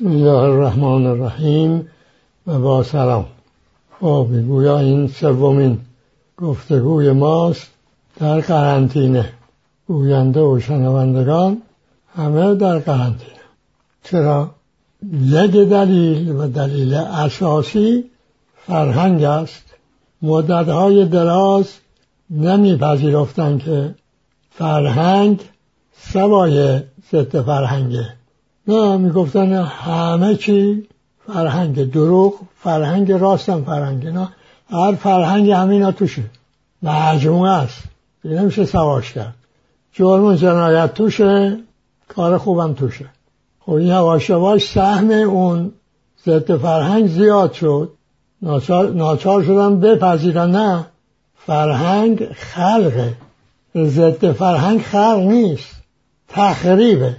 بسم الله الرحمن الرحیم و با سلام. خب گویا این سومین گفتگوی ماست در قرنطینه. گوینده و شنوندگان همه در قرنطینه. چرا؟ یک دلیل و دلیل اساسی فرهنگ است. مدتهای دراز نمیپذیرفتند که فرهنگ سوای ضد فرهنگه. نه می‌گفتن همه چی فرهنگ دروغ فرهنگ راستم فرهنگ نه. هر فرهنگ همینا توشه. مجموعه است. نمیشه سواش کرد. جرم و جنایت توشه کار خوبم توشه. خب این یواش سهم اون ضد فرهنگ زیاد شد. ناچار, ناچار شدن بپذیرن نه. فرهنگ خلقه. ضد فرهنگ خلق نیست. تخریبه.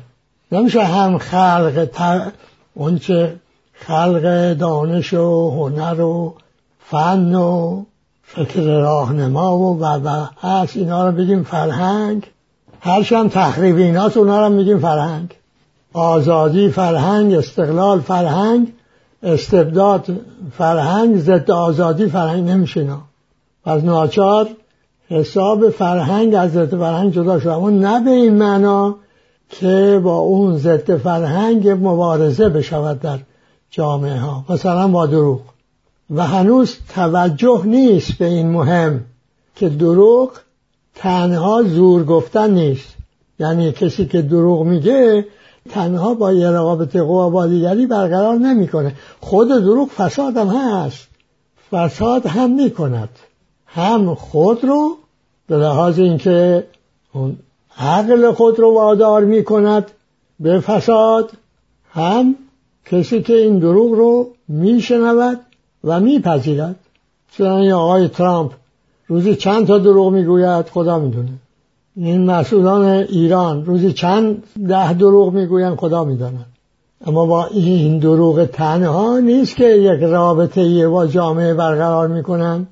نمیشه هم خلق ت... اونچه خلق دانش و هنر و فن و فکر راهنما و و و هست اینا رو بگیم فرهنگ. هرچی هم تخریب ایناست اونا رو میگیم فرهنگ. آزادی فرهنگ استقلال فرهنگ استبداد فرهنگ ضد آزادی فرهنگ نمیشه اینا. پس ناچار حساب فرهنگ از ضد فرهنگ جدا شد. اما نه به این معنا که با اون ضد فرهنگ مبارزه بشود در جامعه ها مثلا با دروغ. و هنوز توجه نیست به این مهم که دروغ تنها زور گفتن نیست. یعنی کسی که دروغ میگه تنها با یه رقابت قوا با دیگری برقرار نمی‌کنه. خود دروغ فساد هم هست. فساد هم می‌کند. هم خود رو به لحاظ اینکه اون عقل خود رو وادار می کند به فساد هم کسی که این دروغ رو میشنود و میپذیرد. چون آقای ترامپ روزی چند تا دروغ می‌گوید خدا می‌دونه. این مسئولان ایران روزی چند ده دروغ می‌گویند خدا می‌داند. اما با این دروغ تنها نیست که یک رابطه با جامعه برقرار می‌کنن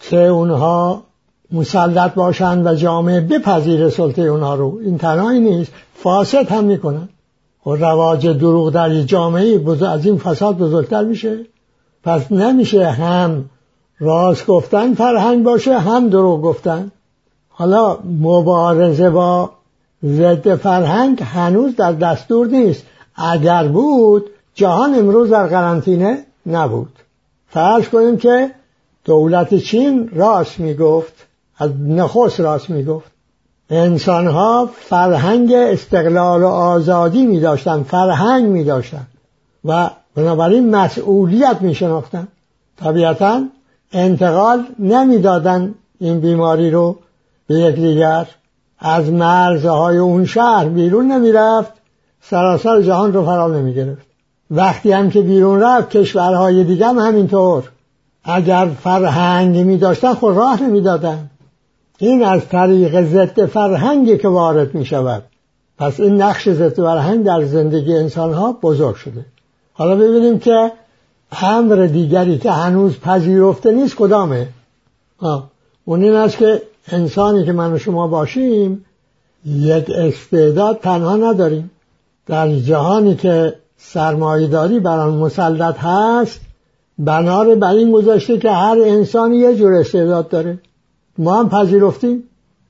که اونها مسلط باشند و جامعه بپذیره سلطه اونها رو. این تنهایی نیست. فاسد هم می‌کنن. و خب رواج دروغ در جامعه از این فساد بزرگتر میشه؟ پس نمیشه هم راست گفتن فرهنگ باشه هم دروغ گفتن. حالا مبارزه با ضد فرهنگ هنوز در دستور نیست. اگر بود جهان امروز در قرنطینه نبود. فرض کنیم که دولت چین راست می‌گفت. از نخست راست می‌گفت. انسان ها فرهنگ استقلال و آزادی می داشتن فرهنگ می داشتن و بنابراین مسئولیت می شناختن طبیعتا انتقال نمی‌دادن این بیماری رو به یکدیگر از مرزهای اون شهر بیرون نمی‌رفت سراسر جهان رو فرا نمی گرفت وقتی هم که بیرون رفت کشورهای دیگه هم همینطور. اگر فرهنگ می داشتن خود راه نمی‌دادن. این از طریق ضد فرهنگی که وارد می شود پس این نقش ضد فرهنگ در زندگی انسان ها بزرگ شده. حالا ببینیم که امر دیگری که هنوز پذیرفته نیست کدامه؟ اون این است که انسانی که من و شما باشیم یک استعداد تنها نداریم. در جهانی که سرمایهداری بر آن مسلط هست بنار بر این گذاشته که هر انسانی یه جور استعداد داره. ما هم پذیرفتیم.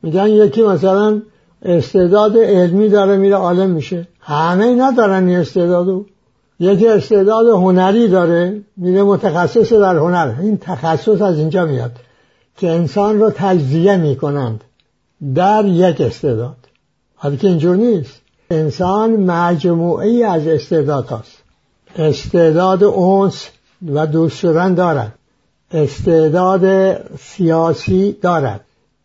میگن یکی مثلا استعداد علمی داره میره عالم میشه. همه ندارن این استعدادو یکی استعداد هنری داره میره متخصص در هنر. این تخصص از اینجا میاد که انسان رو تجزیه می‌کنند در یک استعداد. حالی که اینجور نیست. انسان مجموعی از استعداد هاست استعداد اونس و دوست شدن دارد استعداد سیاسی دارد.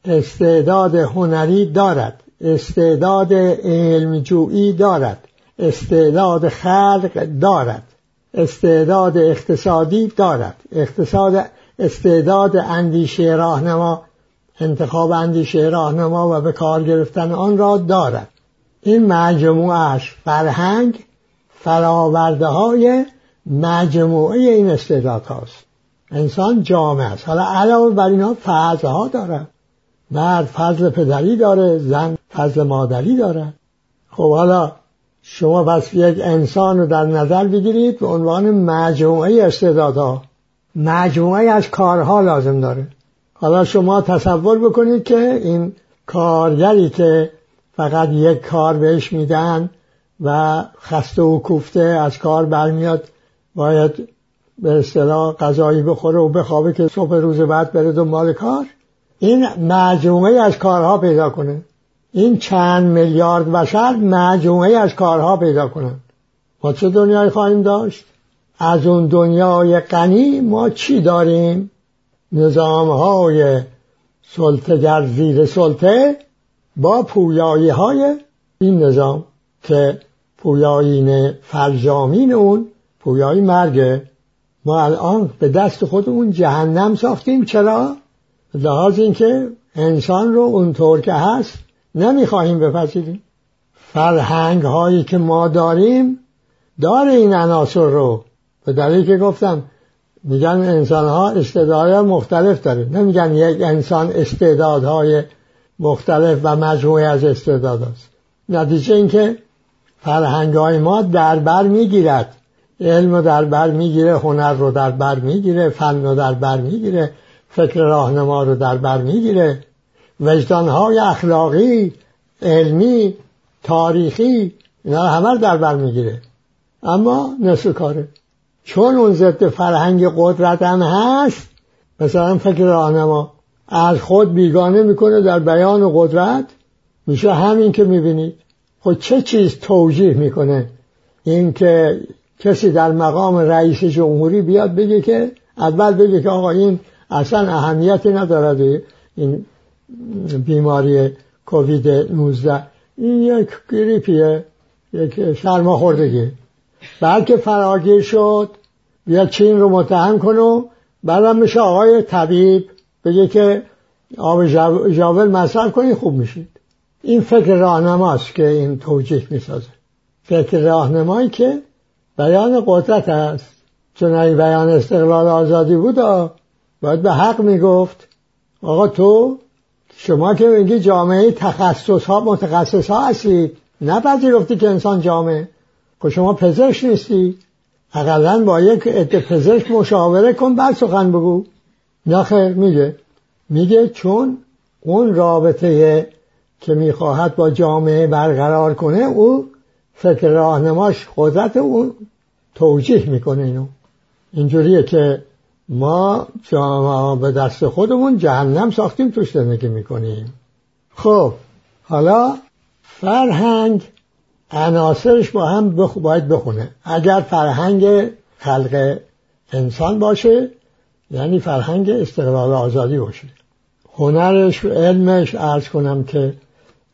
استعداد هنری دارد. استعداد علمجویی دارد. استعداد خلق دارد. استعداد اقتصادی دارد. اقتصاد استعداد اندیشه راهنما انتخاب اندیشه راهنما و به کار گرفتن آن را دارد. این مجموعش فرهنگ فراورده های مجموعه این استعداد هاست انسان جامعه است. حالا علاوه بر اینها فضل ها دارد مرد فضل پدری داره زن فضل مادری داره. خب حالا شما پس یک انسان رو در نظر بگیرید به عنوان مجموعه استعدادها. مجموعه از کارها لازم داره. حالا شما تصور بکنید که این کارگری که فقط یک کار بهش میدن و خسته و کوفته از کار برمیاد باید به اصطلاح غذایی بخوره و بخوابه که صبح روز بعد بره دنبال کار. این مجموعه از کارها پیدا کنه. این چند میلیارد بشر مجموعه از کارها پیدا کنند ما چه دنیای خواهیم داشت؟ از اون دنیای غنی ما چی داریم؟ نظام های سلطگر زیر سلطه با پویایی های این نظام که پویایین فرجامین اون پویایی مرگه ما الان به دست خودمون جهنم ساختیم. چرا؟ لحاظ اینکه انسان رو اونطور که هست نمی‌خواهیم بپذیریم. فرهنگ هایی که ما داریم داره این عناصر رو. به دلیل که گفتم میگن انسان ها استعدادهای مختلف داره. نمیگن یک انسان استعدادهای مختلف و مجموعه از استعداد است نتیجه اینکه فرهنگ های ما در بر می‌گیرد. علم رو در بر می‌گیره هنر رو در بر می‌گیره فن رو در بر می‌گیره فکر راهنما رو در بر می‌گیره. وجدان های اخلاقی علمی تاریخی اینا رو همه در بر می‌گیره. اما نصف کاره چون اون ضد فرهنگ قدرت هم هست مثلا فکر راهنما از خود بیگانه می‌کنه در بیان قدرت میشه همین که می‌بینید. خود چه چیز توجیه می‌کنه؟ این که کسی در مقام رئیس جمهوری بیاد بگه که اول بگه که آقا این اصلا اهمیتی ندارد این بیماری کووید 19 این یک گریپیه یک سرماخوردگی. بلکه فراگیر شد بیا چین رو متهم کنه و بعدم میشه آقای طبیب بگه که آب جاول مصرف کنی خوب میشید این فکر راهنماست که این توجیه می‌سازه. فکر راهنمایی که بیان قدرت است. چون این بیان استقلال آزادی بود باید به حق می‌گفت. آقا تو شما که میگی جامعه تخصص ها متخصص ها هستید نپذیرفتی که انسان جامعه. خب شما پزشک نیستی. اقلا با یک عده پزشک مشاوره کن بعد سخن بگو. نه میگه. میگه چون اون رابطه که می‌خواهد با جامعه برقرار کنه او فکر راهنماش قدرت اون توجیه می‌کنه اینو. اینجوریه که ما جامعه به دست خودمون جهنم ساختیم توش زندگی می‌کنیم. خب حالا فرهنگ عناصرش با هم بخ... باید بخونه. اگر فرهنگ خلق انسان باشه یعنی فرهنگ استقلال آزادی باشه. هنرش علمش ارز کنم که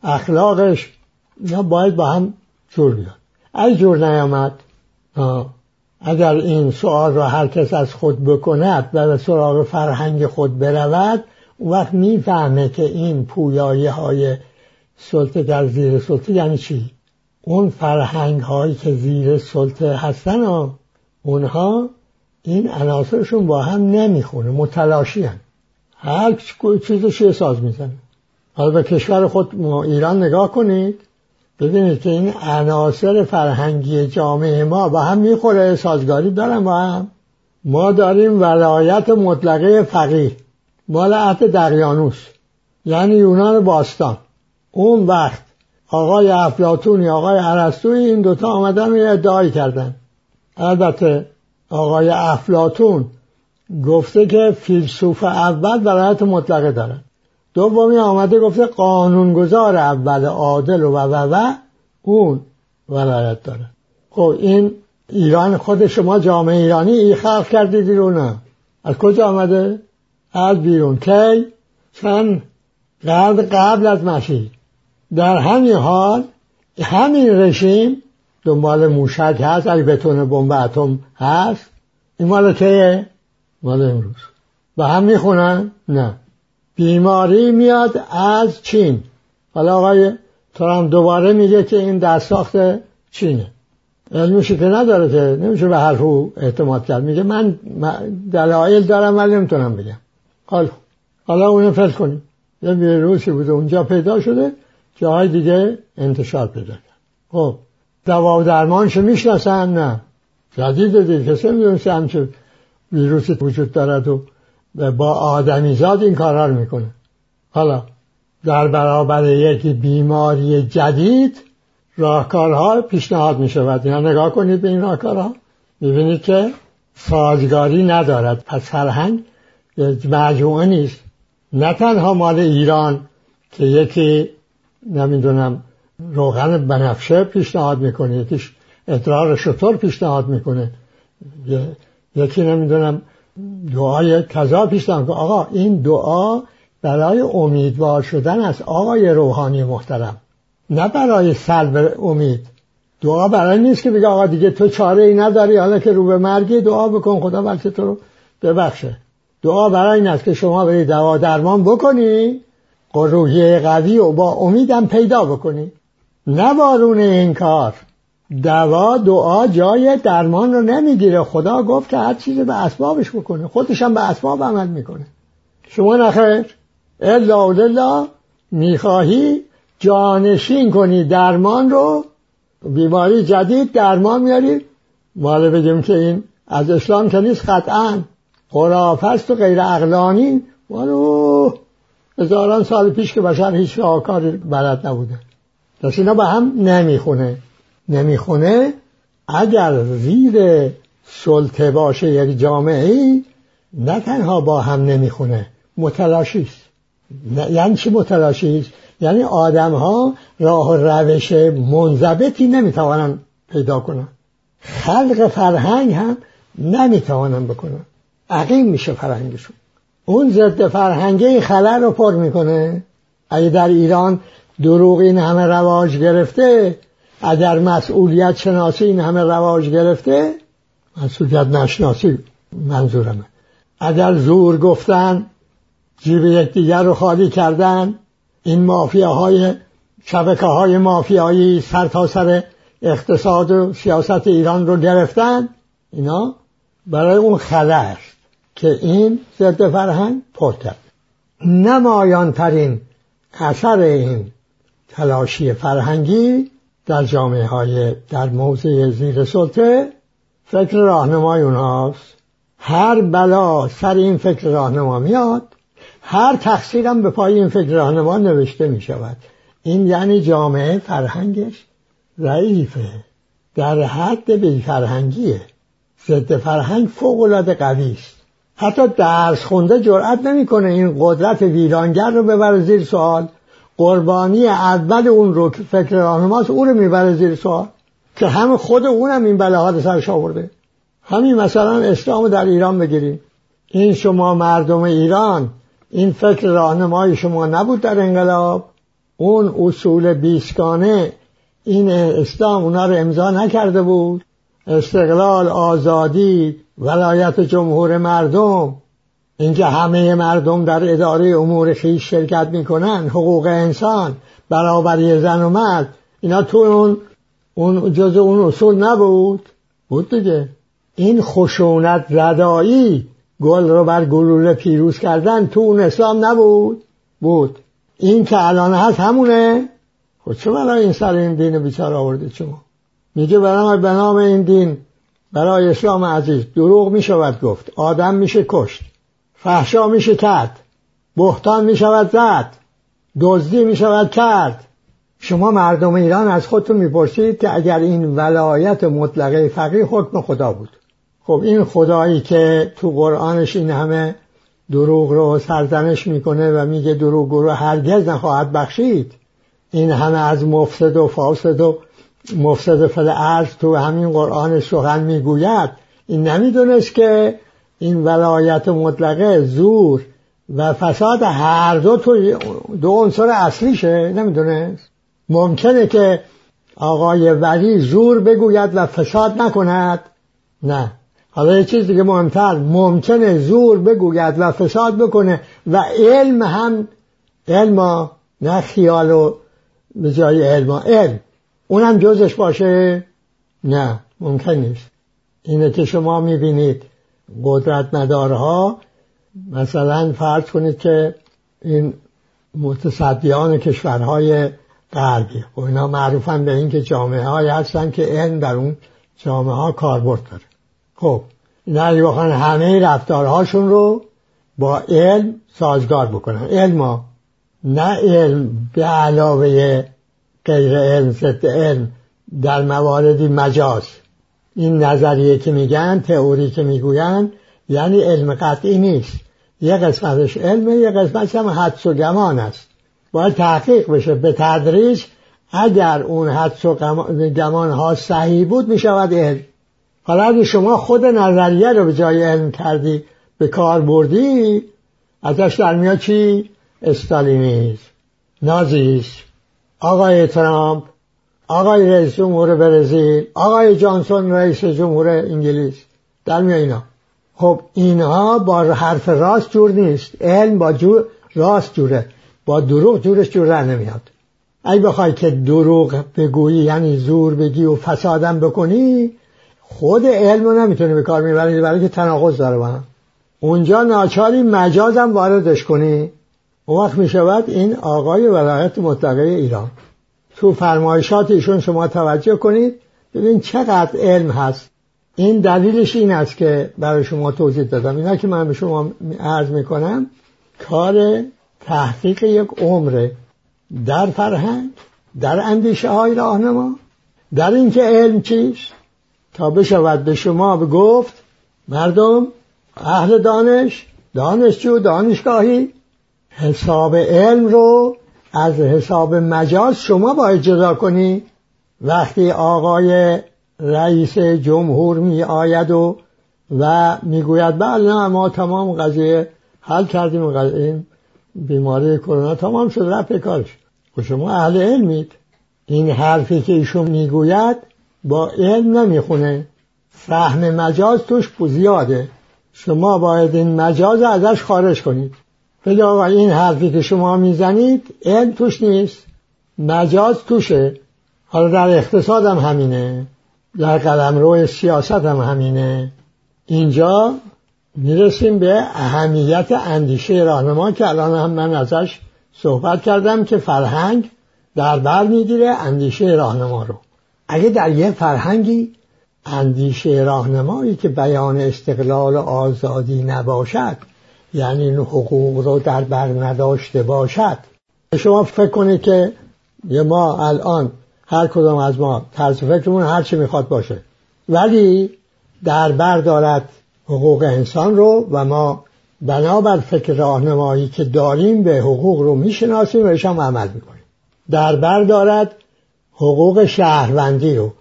اخلاقش اینا باید با هم جور بیاد از جور نیامد اگر این سوال را هر کس از خود بکند و به سراغ فرهنگ خود برود اون وقت می‌فهمه که این پویایی های سلطه در زیر سلطه یعنی چی؟ اون فرهنگ هایی که زیر سلطه هستن اونها این عناصرشون با هم نمی‌خونه متلاشی هم. هر چیزش ساز می‌زنه. حالا به کشور خود ایران نگاه کنید. ببینید که این عناصر فرهنگی جامعه ما با هم می‌خوره سازگاری دارن با هم. ما داریم ولایت مطلقه فقیه. مال عهد دقیانوس یعنی یونان باستان. اون وقت آقای افلاتونی آقای عرستوی این دوتا آمدن و ادعای کردن. البته آقای افلاتون گفته که فیلسوف اول ولایت مطلقه دارن. دومی آمده گفته قانونگذار اول عادل و و و اون ولایت داره خب این ایران خود شما جامعه ایرانی ای خلق کردید نه از کجا آمده؟ از بیرون کی؟ چند قرن قبل از مسیح در همین حال همین رژیم دنبال موشک هست اگه بتونه بمب اتم هست این مال کیه؟ مال امروز و هم می‌خونن؟ نه بیماری میاد از چین. حالا آقای ترام دوباره میگه که این در ساخت چینه علمشی که نداره که نمیشه به حرف او اعتماد کرد. میگه من دلایل دارم ولی نمی‌تونم بگم. حالا حالا اونو فل کنیم. یه ویروسی بوده اونجا پیدا شده جاهای دیگه انتشار پیدا کرد. خب دوا و درمانشو می‌شناسن؟ نه. جدید دید کسی می‌دونسته همچه ویروسی وجود دارد و با آدمیزاد این کارا رو می‌کنه. حالا در برابر یک بیماری جدید راهکارها پیشنهاد می شود نگاه کنید به این راهکارها. می‌بینید که سازگاری ندارد. پس فرهنگ مجموعه نیست. نه تنها مال ایران که یکی نمی‌دونم روغن بنفشه پیشنهاد می‌کنه یکیش ادرار شطور پیشنهاد می‌کنه. یکی نمی‌دونم دعای کذا پیشنهاد کنه آقا این دعا برای امیدوار شدن از آقای روحانی محترم نه برای سلب امید. دعا برای نیست که بگه آقا دیگه تو چاره ای نداری حالا که رو به مرگی دعا بکن خدا بلکه تو رو ببخشه. دعا برای این است که شما برید دوا درمان بکنی روحیه قوی و با امیدم پیدا بکنی. نه بارون این کار. دوا دعا جای درمان رو نمی‌گیره. خدا گفت که هر چیزی به اسبابش بکنه. خودش هم به اسباب عمل می‌کنه. شما نخیر؟ الا الا می‌خواهی جانشین کنی. درمان رو بیماری جدید درمان میاری. ماله بگیم که این از اسلام که نیست قطعا خرافست و غیر اقلانی مالو هزاران سال پیش که بشر هیچ کاری بلد نبوده. پس اینا به هم نمی‌خونه. نمی‌خونه. اگر زیر سلطه باشه یک جامعه ای نه تنها با هم نمی‌خونه متلاشیست یعنی چی متلاشیست یعنی آدم ها راه و روش منضبطی نمی‌توانن پیدا کنن. خلق فرهنگ هم نمی‌توانن بکنن. عقیم میشه فرهنگشون. اون ضد فرهنگی خلل رو پر می‌کنه. اگه در ایران دروغ این همه رواج گرفته اگر مسئولیت شناسی این همه رواج گرفته مسئولیت نشناسی منظورمه. اگر زور گفتن جیب یکدیگر رو خالی کردن این مافیاهای شبکه های مافیایی سر تا سر اقتصاد و سیاست ایران رو گرفتن اینا برای اون خلر که این ضد فرهنگ پر کرد. نمایان ترین اثر این تلاشی فرهنگی در جامعه های در موضع زیر سلطه فکر راهنمای اونهاست هر بلا سر این فکر راهنما میاد هر تقصیرم به پای این فکر راهنما نوشته می شود این یعنی جامعه فرهنگش ضعیفه. در حد بی فرهنگیه ضد فرهنگ فوق العاده قوی است حتی درس خونده جرأت نمی‌کنه این قدرت ویرانگر رو ببره زیر سوال. قربانی اول اون رو که فکر راهنماست اون رو می‌بره زیر سوال. که هم خود اونم این بلاها رو سرش آورده. همین مثلا اسلام در ایران بگیریم. این شما مردم ایران این فکر راهنمای شما نبود در انقلاب. اون اصول بیسکانه این اسلام اونا رو امضا نکرده بود. استقلال آزادی ولایت جمهور مردم. اینکه همه مردم در اداره امور خیش شرکت می‌کنن حقوق انسان برابری زن و مرد اینا تو اون اون جز اون اصول نبود؟ بود دیگه. این خشونت ردایی گل رو بر گلوله پیروز کردن تو اون اسلام نبود؟ بود. این که الان هست همونه؟ خب چه برای این سر این دین بیچار آورده شما؟ میگه برای به نام این دین برای اسلام عزیز دروغ می شود گفت. آدم میشه کشت. فحشا میشه کرد بهتان می شود زد دزدی می شود کرد. شما مردم ایران از خودتون می‌پرسید که اگر این ولایت مطلقه فقیه حکم خدا بود. خب این خدایی که تو قرآنش این همه دروغ رو سرزنش می‌کنه و میگه دروغ رو هرگز نخواهد بخشید این همه از مفسد و فاسد و مفسد فل عرض تو همین قرآن سخن می‌گوید این نمی‌دونست که این ولایت مطلقه زور و فساد هر دو تو دو عنصر اصلیشه نمی‌دونست؟ ممکنه که آقای ولی زور بگوید و فساد نکند؟ نه. حالا یه چیز دیگه مهمتر ممکنه زور بگوید و فساد بکنه و علم هم علم نه خیال و به جای علم علم. اونم جزش باشه؟ نه ممکن نیست. اینه که شما می‌بینید. قدرت مدارها مثلا فرض کنید که این متصدیان کشورهای غربی و اینا معروفن به اینکه جامعه های هستن که علم در اون جامعه ها کاربرد داره. خب اینا بخوان همه رفتارهاشون رو با علم سازگار بکنن. علم نه علم به علاوه غیر علم ضد علم در مواردی مجاز. این نظریه که میگن تئوری که می‌گوین یعنی علم قطعی نیست. یه قسمتش علمه یه قسمتش هم حدس و گمان است. باید تحقیق بشه به تدریج اگر اون حدس و گمان ها صحیح بود می‌شود علم. حالا اگه شما خود نظریه رو به جای علم کردی به کار بردی ازش در میاد چی؟ استالینیز نازیس آقای ترامپ آقای رئیس جمهور برزیل آقای جانسون رئیس جمهور انگلیس. در میاد اینا خب اینها با حرف راست جور نیست. علم با جور راست جوره. با دروغ جورش جور نمیاد. اگه بخوای که دروغ بگویی یعنی زور بگی و فسادم بکنی خود علم رو نمی‌تونی به کار می‌بری برای که تناقض داره با هم. اونجا ناچاری مجازم واردش کنی. اون وقت می‌شود این آقای ولایت مطلقه ایران. تو فرمایشات ایشون شما توجه کنید. ببین چقدر علم هست. این دلیلش این است که برای شما توضیح دادم. اینا که من به شما عرض می‌کنم کار تحقیق یک عمره در فرهنگ در اندیشه های راهنما در اینکه علم چیست. تا بشود به شما گفت مردم اهل دانش دانشجو دانشگاهی حساب علم رو از حساب مجاز شما باید جدا کنی. وقتی آقای رئیس جمهور می آید و و می‌گوید بله نه ما تمام قضیه حل کردیم این بیماری کرونا تمام شد رفت کارش. و خب شما اهل علمید این حرفی که ایشون می‌گوید با علم نمی‌خونه. فهم مجاز توش زیاده. شما باید این مجاز ازش خارج کنید. بگه آقا این حرفی که شما می‌زنید علم توش نیست مجاز توشه. حالا در اقتصاد هم همینه در قدم روی سیاست هم همینه. اینجا می‌رسیم به اهمیت اندیشه راهنما که الان هم من ازش صحبت کردم که فرهنگ در بر می‌گیره اندیشه راهنما رو. اگه در یه فرهنگی اندیشه راهنمایی که بیان استقلال و آزادی نباشد یعنی این حقوق رو در بر نداشته باشد. شما فکر کنید که یه ما الان هر کدام از ما طرز فکرمون هر چی می‌خواد باشه. ولی در بر دارد حقوق انسان رو و ما بنابر فکر راهنمایی که داریم به حقوق رو می‌شناسیم و هم عمل می‌کنیم در بر دارد حقوق شهروندی رو.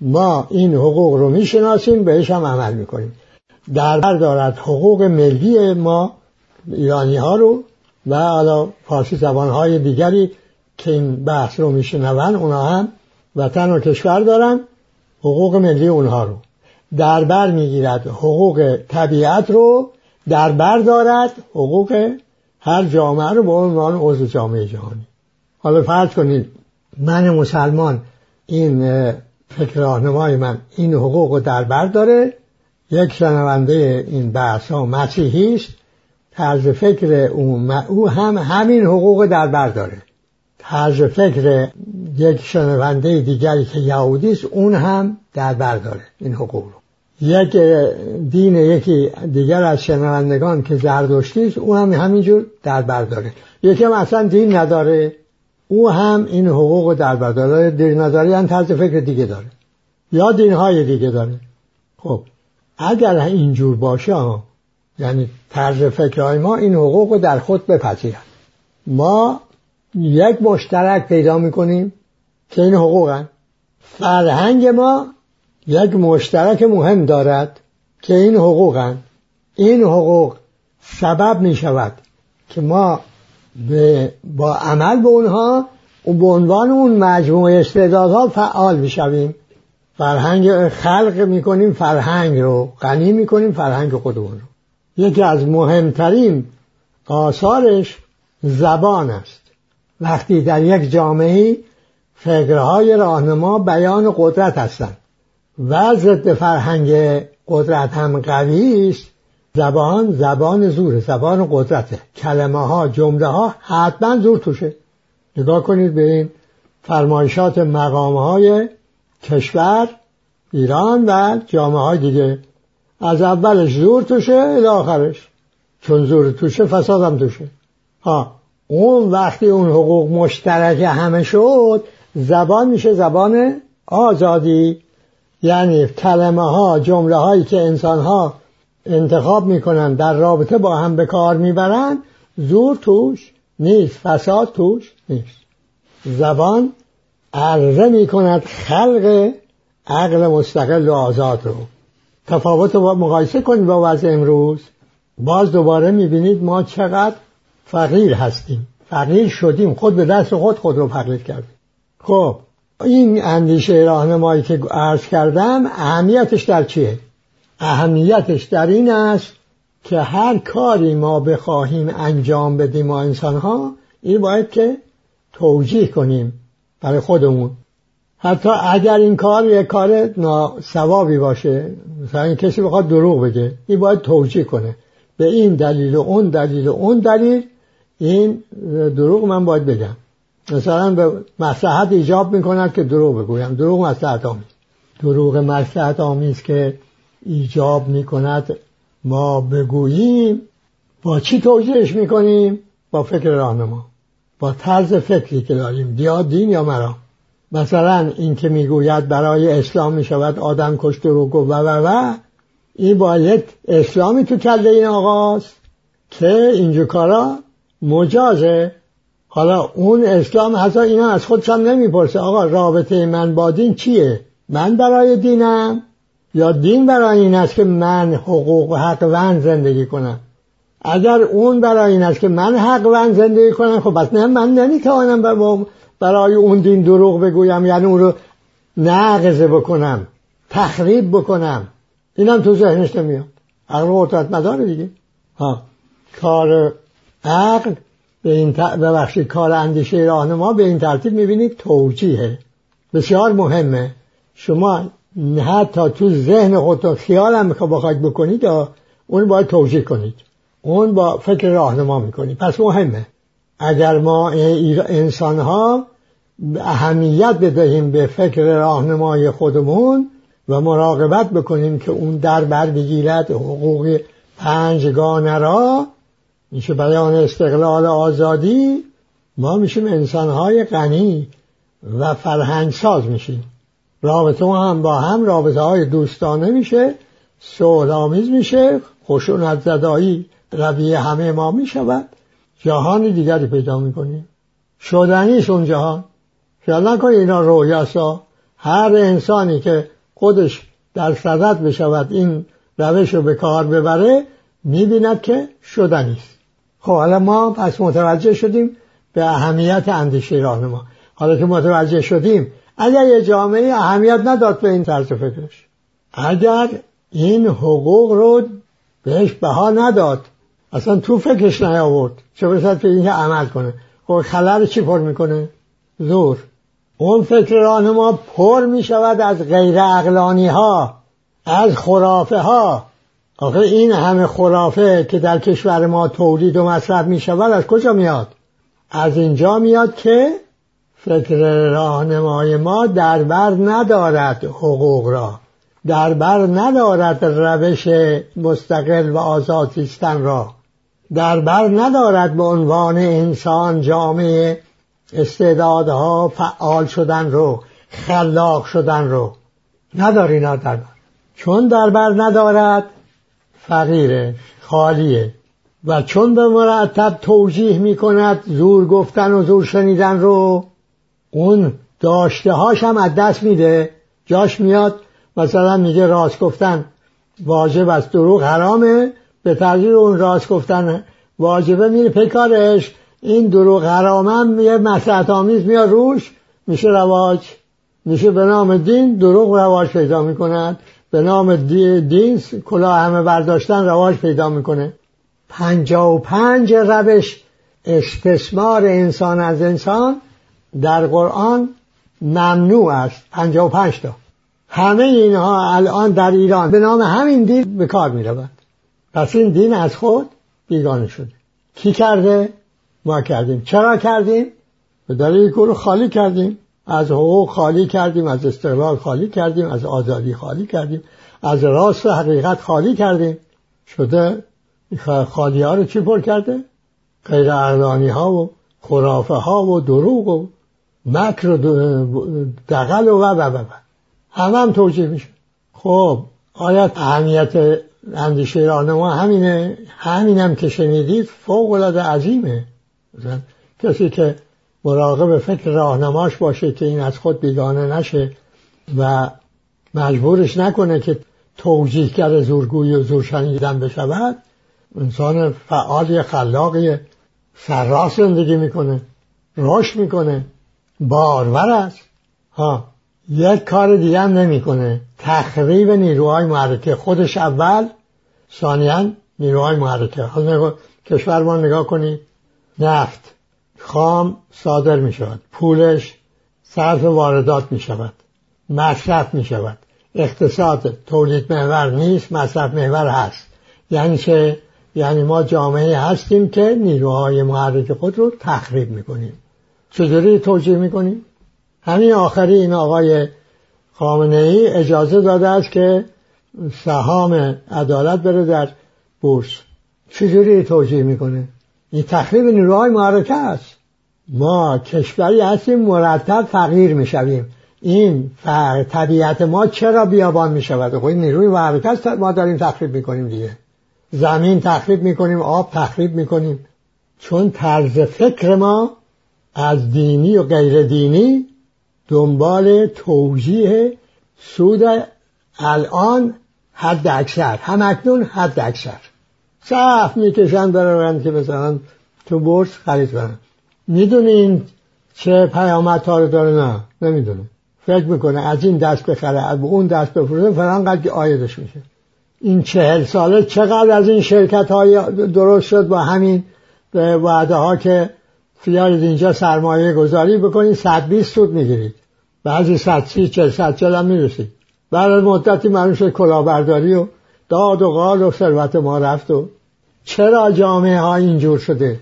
ما این حقوق رو می‌شناسیم بهش هم عمل می‌کنیم. در بر دارد حقوق ملی ما ایرانی ها رو و حالا فارسی زبان های دیگری که این بحث رو میشنون اونا هم وطن و کشور دارن حقوق ملی اونها رو. در بر می‌گیرد حقوق طبیعت رو در بر دارد حقوق هر جامعه رو به عنوان عضو جامعه جهانی. حالا فرض کنید من مسلمان این فکر راهنمای من این حقوق رو در بر داره یک شنونده این بحث ها مسیحی است طرز فکر او, او هم همین حقوق در بر داره. طرز فکر یک شنونده دیگری که یهودی است اون هم در بر داره این حقوق رو. یک دین یکی دیگر از شنوندگان که زردشتی است او هم همینجور در بر داره. یکی هم اصلا دین نداره او هم این حقوق در بر داره. دین نداره یعنی طرز فکر دیگه داره. یا دینهای دیگه داره. خب اگر اینجور باشه یعنی طرز فکرهای ما این حقوق رو در خود بپذیرن. ما یک مشترک پیدا می‌کنیم که این حقوقن. فرهنگ ما یک مشترک مهم دارد که این حقوقن. این حقوق سبب می شود که ما به با عمل به اونها و به عنوان اون مجموعه استعدادها فعال می‌شویم. فرهنگ خلق می‌کنیم فرهنگ رو غنی می‌کنیم فرهنگ خودمون رو. یکی از مهمترین آثارش زبان است. وقتی در یک جامعه فکرهای راهنما بیان قدرت هستند و ضد فرهنگ قدرت هم قوی است زبان زبان زور زبان قدرته. کلمه ها جمله ها حتما زور توشه. نگاه کنید به این فرمایشات مقام های کشور ایران و جامعه های دیگه. از اولش زور توشه الی آخرش. چون زور توشه فساد هم توشه. ها اون وقتی اون حقوق مشترک همه شد زبان میشه زبان آزادی. یعنی کلمه ها جمله هایی که انسان ها انتخاب می‌کنن در رابطه با هم به کار می‌برن زور توش نیست فساد توش نیست. زبان عرضه می‌کند خلق عقل مستقل و آزاد رو. تفاوت رو مقایسه کنید با وضع امروز. باز دوباره می‌بینید ما چقدر فقیر هستیم. فقیر شدیم. خود به دست خود خود رو فقیر کردیم. خب این اندیشه راهنمایی که عرض کردم اهمیتش در چیه؟ اهمیتش در این است که هر کاری ما بخواهیم انجام بدیم ما انسان ها این باید که توجیه کنیم برای خودمون. حتی اگر این کار یک کار ناسوابی باشه مثلا این کسی بخواد دروغ بگه این باید توجیه کنه. به این دلیل و اون دلیل و اون دلیل این دروغ من باید بگم. مثلا به مسلحت ایجاب می‌کند که دروغ بگویم. دروغ مسلحت آمیز. دروغ مسلحت آمیز که ایجاب می‌کند ما بگوییم با چی توجیهش می‌کنیم؟ با فکر راهنما. با طرز فکری که داریم. یا دین یا مرام مثلا این که می‌گوید برای اسلام می‌شود آدم کشت گفت و و و این باید اسلامی تو کله این آقاست که اینجور کارا مجازه. حالا اون اسلام حتی اینا از خودش هم نمی‌پرسه آقا رابطه من با دین چیه؟ من برای دینم یا دین برای این است که من حقوق و حق ون زندگی کنم؟ اگر اون برای این است که من حق ون زندگی کنم خب بس نه من نمی‌توانم برای اون دین دروغ بگویم یعنی اون رو نقضه بکنم تخریب بکنم. اینم تو ذهنش نمیاد. عقل قدرت مداره دیگه. ها. کار عقل به این ببخشید کار اندیشه راهنما به این ترتیب می‌بینید توجیهه. بسیار مهمه. شما حتی تو ذهن خودتون خیال هم بخواید بکنید اون باید توجیه کنید. اون با فکر راهنما می‌کنید. پس مهمه. اگر ما انسان ها اهمیت بدهیم به فکر راهنمای خودمون و مراقبت بکنیم که اون در بر بگیرد حقوق پنجگانه را میشه بیان استقلال آزادی ما میشیم انسانهای غنی و فرهنگ ساز میشیم. رابطه ما هم با هم رابطه های دوستانه میشه آمیز میشه خشونت زدایی رویه همه ما می‌شود. جهان دیگری پیدا می‌کنیم شدنیش اون جهان. خیال نکنید اینا رویاسا هر انسانی که خودش در صدت بشود این روش رو به کار ببره می‌بیند که شدنیست خب حالا ما پس متوجه شدیم به اهمیت اندیشه راهنما. حالا که متوجه شدیم اگر یه جامعه اهمیت نداد به این طرز فکرش اگر این حقوق رو بهش بها نداد اصلا تو فکرش نیاورد. چه برسد به اینکه عمل کنه. خب خلر چی پر می‌کنه؟ زور. اون فکر راهنما پر می‌شود از غیر اقلانی ها از خرافه ها آخه این همه خرافه که در کشور ما تولید و مصرف می شود از کجا میاد؟ از اینجا میاد که فکر راهنمای ما در بر ندارد حقوق را. در بر ندارد روش مستقل و آزاد زیستن را. در بر ندارد به عنوان انسان جامعه استعدادها فعال شدن رو خلاق شدن رو. نداری اینا در چون در بر ندارد فقیره خالیه. و چون به مرتب توجیه می کند زور گفتن و زور شنیدن رو اون داشته هاش هم از دست میده. جاش میاد مثلا میگه راست گفتن واجب است دروغ حرامه. به تغییر اون راست گفتن واجبه میره پکارش این دروغ حرامم یه مسلحت آمیز میاد روش میشه رواج. میشه به نام دین دروغ رواج پیدا می‌کند. به نام دین کلا همه برداشتن رواج پیدا می‌کنه. پنجا و پنج روش استثمار انسان از انسان در قرآن ممنوع است. پنجا و پنج تا. همه اینها الان در ایران. به نام همین دین به کار می رود پس این دین از خود بیگانه شده کی کرده؟ ما کردیم چرا کردیم؟ به دلیل رو خالی کردیم از حقوق خالی کردیم از استقلال خالی کردیم از آزادی خالی کردیم از راست و حقیقت خالی کردیم شده خالی ها رو چی پر کرده؟ غیر اقلانی ها و خرافه ها و دروغ و مکر و دقل و و و و همه هم توجیه میشه خب آیا اهمیت اندیشه راهنما همینه همینم که شنیدید فوق العاده عظیمه کسی که مراقب فکر راهنماش باشه که این از خود بیگانه نشه و مجبورش نکنه که توجیهگر زورگویی و زورشنیدن بشود انسان فعالی خلاقی سرراست زندگی می‌کنه رشد می‌کنه بارور است. ها یک کار دیگه هم نمی‌کنه. تخریب نیروهای محرکه خودش اول ثانیا نیروهای محرکه. حالا کشور ما نگاه کنید نفت خام صادر می شود پولش صرف واردات می شود مصرف می شود اقتصاد تولید محور نیست مصرف محور هست. یعنی چه؟ یعنی ما جامعه هستیم که نیروهای محرک خود رو تخریب می‌کنیم. چجوری توجیه می‌کنیم؟ همین آخری این آقای خامنه ای اجازه داده است که سهام عدالت بره در بورس. چجوری توجیه می‌کنه؟ این تخریب نیروهای محرکه است. ما کشوری هستیم مرتب فقیر می‌شویم. این طبیعت ما چرا بیابان می‌شود؟ خب این نیروی محرکه است ما داریم تخریب می‌کنیم دیگه. زمین تخریب می‌کنیم آب تخریب می‌کنیم. چون طرز فکر ما از دینی و غیر دینی دنبال توجیه سود الان حد اکثر. هم اکنون حد اکثر. صف می‌کشن برارن که مثلا تو بورس خرید کنن. می‌دونین چه پیامت ها رو داره نه؟ نمی‌دونه فکر می‌کنه از این دست بخره از اون دست بفروشه فلان قدر آیدش میشه. این چهل ساله چقدر از این شرکت های درست شد با همین وعده ها که فیارید اینجا سرمایه گذاری بکنید صد بیست سود می‌گیرید. بعضی صد سی چل صد چل هم می‌رسید. بعد از مدتی معلوم شد کلاهبرداری و داد و قال و ثروت ما رفت و چرا جامعه ها اینجور شده؟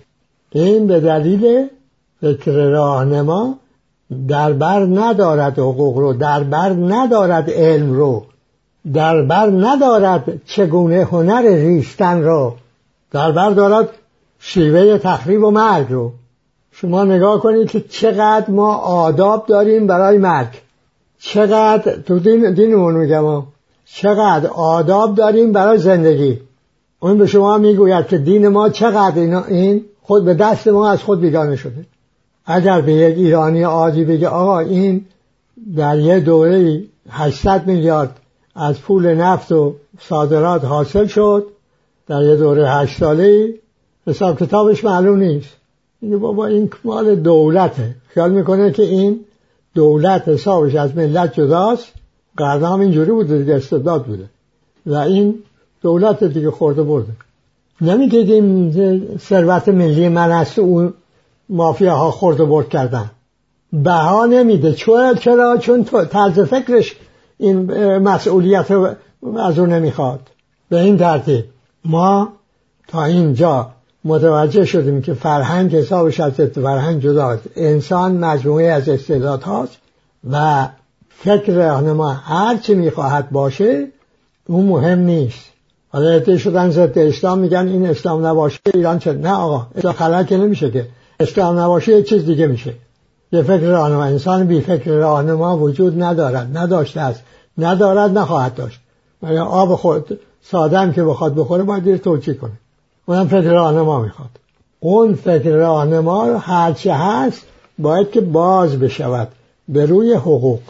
این به دلیل فکر راهنما در بر ندارد حقوق رو در بر ندارد علم رو در بر ندارد چگونه هنر ریستن رو در بر دارد شیوه تخریب و مرگ رو. شما نگاه کنید که چقدر ما آداب داریم برای مرگ. چقدر تو دین دینمون میگم چقدر آداب داریم برای زندگی. اون به شما می‌گوید که دین ما چقدر این خود به دست ما از خود بیگانه شده. اگر به یک ایرانی عادی بگه آقا این در یه دوره 800 میلیارد از پول نفت و صادرات حاصل شد در یه دوره هشت ساله حساب کتابش معلوم نیست. میگه بابا این مال دولته. خیال می‌کنه که این دولت حسابش از ملت جداست. قرض هم اینجوری بوده دیگه استداد بوده. و این دولت دیگه خورده برده. نمیگه این ثروت ملی من است اون مافیا ها خورده برد کردن. بها نمیده. چرا؟ چرا؟ چون طرز فکرش این مسئولیت از او نمی‌خواد. به این ترتیب ما تا اینجا متوجه شدیم که فرهنگ حسابش از فرهنگ جداست انسان مجموعه از استعداد هاست و فکر راهنما هر چی می‌خواهد باشه اون مهم نیست. حالا اتحاد شدن ضد اسلام میگن این اسلام نباشه ایران چه؟ نه آقا اسلام خلال که نمیشه که. اسلام نباشه یه چیز دیگه میشه. یه فکر راهنما انسان بی فکر راهنما وجود ندارد نداشته است. ندارد نخواهد داشت. آب خود ساده که بخواد بخوره باید دیر توجیه کنه. اونم فکر راهنما می‌خواد. اون فکر راهنما هرچه هست باید که باز بشود به روی حقوق.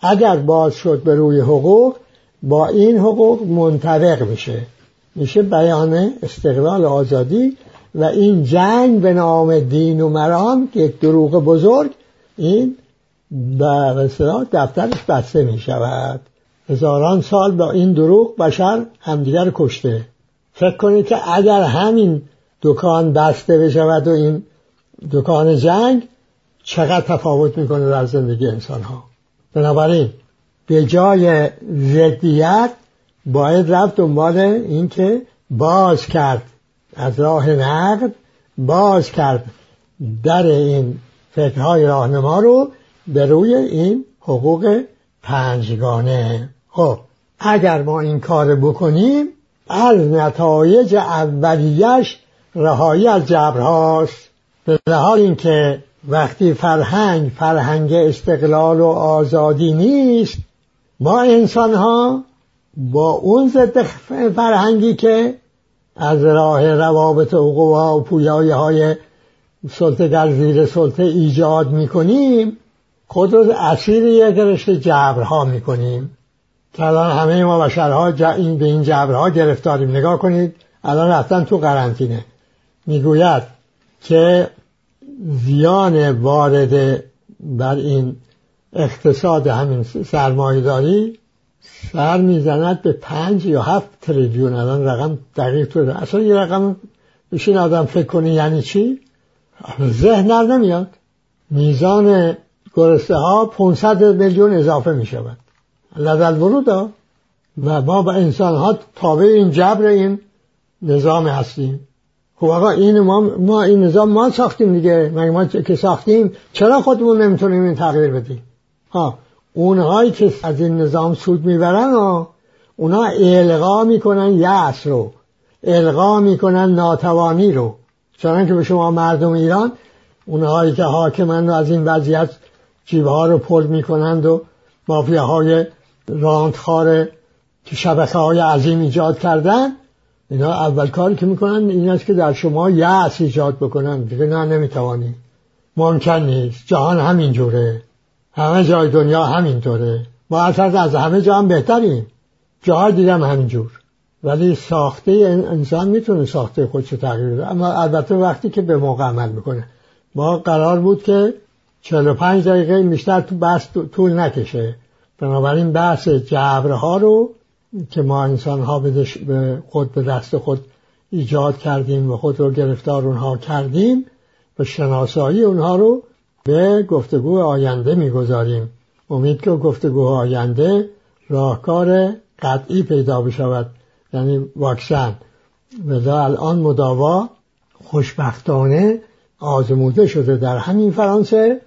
اگر باز شد به روی حقوق با این حقوق منطبق میشه. میشه بیان استقلال آزادی و این جنگ به نام دین و مرام که یک دروغ بزرگ این به دفترش بسته می شود هزاران سال با این دروغ بشر همدیگر کشته. فکر کنید که اگر همین دکان بسته بشود و این دکان جنگ چقدر تفاوت می‌کنه در زندگی انسان ها بنابراین به جای ضدیت باید رفت دنبال اینکه باز کرد از راه نقد باز کرد در این فکرهای راهنما رو به روی این حقوق پنجگانه. خب اگر ما این کار بکنیم از نتایج اولیش رهایی از جبرهاست. به لحاظ اینکه وقتی فرهنگ فرهنگ استقلال و آزادی نیست ما انسان ها با اون ضد فرهنگی که از راه روابط حقوق و پویایی های سلطه در زیر سلطه ایجاد می‌کنیم خود رو اسیر یک رشته جبرها می‌کنیم. که الان همه ما بشرها این به این جبرها گرفتاریم. نگاه کنید الان رفتن تو قرنطینه. می‌گوید که زیان وارد بر این اقتصاد همین سرمایهداری سر می‌زند به پنج یا هفت تریلیون. الان رقم دقیق تو اصلا یه رقم بشین آدم فکر کنی یعنی چی؟ ذهن نمیاد. میزان گرسته ها 500 میلیون اضافه می شود لدل ورود و ما با انسان ها تابع این جبر این نظام هستیم. خب آقا این ما, ما این نظام ما ساختیم دیگه. مگه ما که ساختیم چرا خودمون نمی‌تونیم این تغییر بدیم؟ ها اونهایی که از این نظام سود می‌برن و اونا القا می‌کنن یأس رو. القا می‌کنن ناتوانی رو. چون که به شما مردم ایران اونهایی که حاکمن و از این وضعیت جیبه ها رو پر می‌کنند و مافیاهای راندخار که شبکه های عظیم ایجاد کردن اینا اول کاری که می‌کنن این است که در شما یأس ایجاد بکنن. دیگه نه نمی‌توانی. ممکن نیست. جهان همین جوره. همه جای دنیا همینطوره ما اصلا از همه جا هم بهتریم. جاها دیدم همینجور ولی ساخته انسان می‌تونه ساخته خودشو تغییر بده. اما البته وقتی که به موقع عمل می‌کنه. ما قرار بود که 45 دقیقه بیشتر تو بحث طول نکشه. بنابراین بحث جبرها رو که ما انسان ها به خود به دست خود ایجاد کردیم و خود رو گرفتار اونها کردیم و شناسایی اونها رو به گفتگو آینده می‌گذاریم. امید که گفتگو آینده راهکار قطعی پیدا بشود. یعنی واکسن. ولی الان مداوا خوشبختانه آزموده شده در همین فرانسه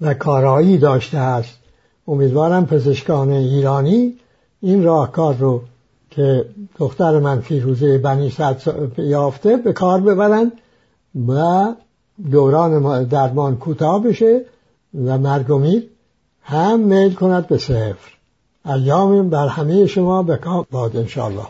و کارایی داشته است. امیدوارم پزشکان ایرانی این راهکار رو که دختر من فیروزه بنی صد یافته به کار ببرند و دوران درمان کوتاه بشه و مرگ هم میل کند به صفر. ایام بر همه شما به کار باد انشاءالله.